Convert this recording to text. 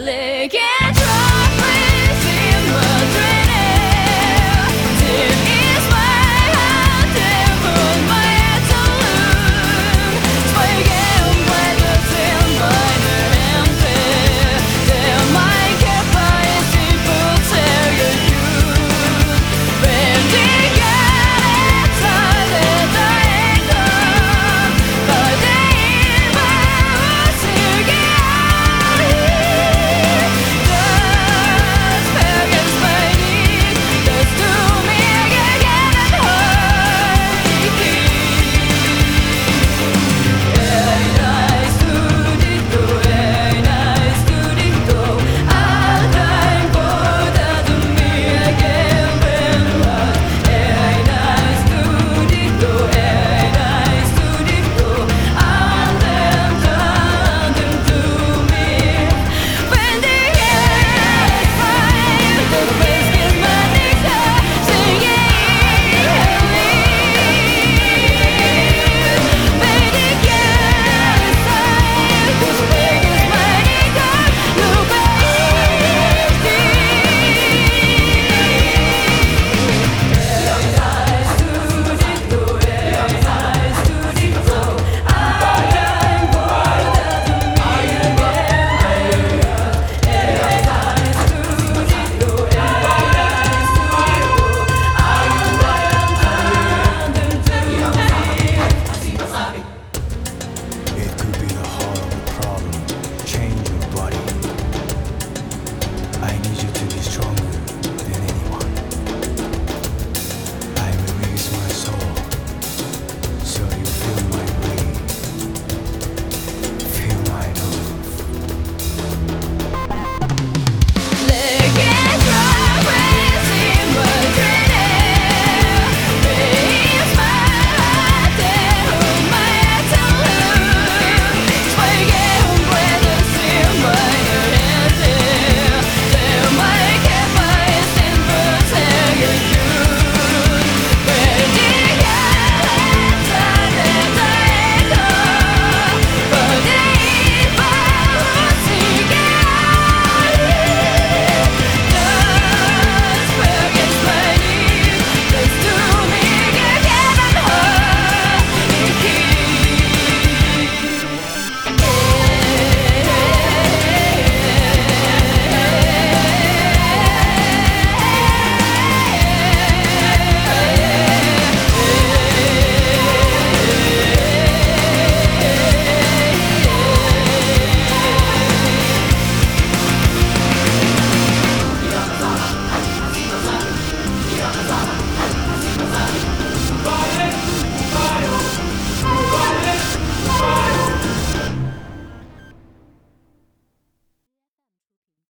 Look at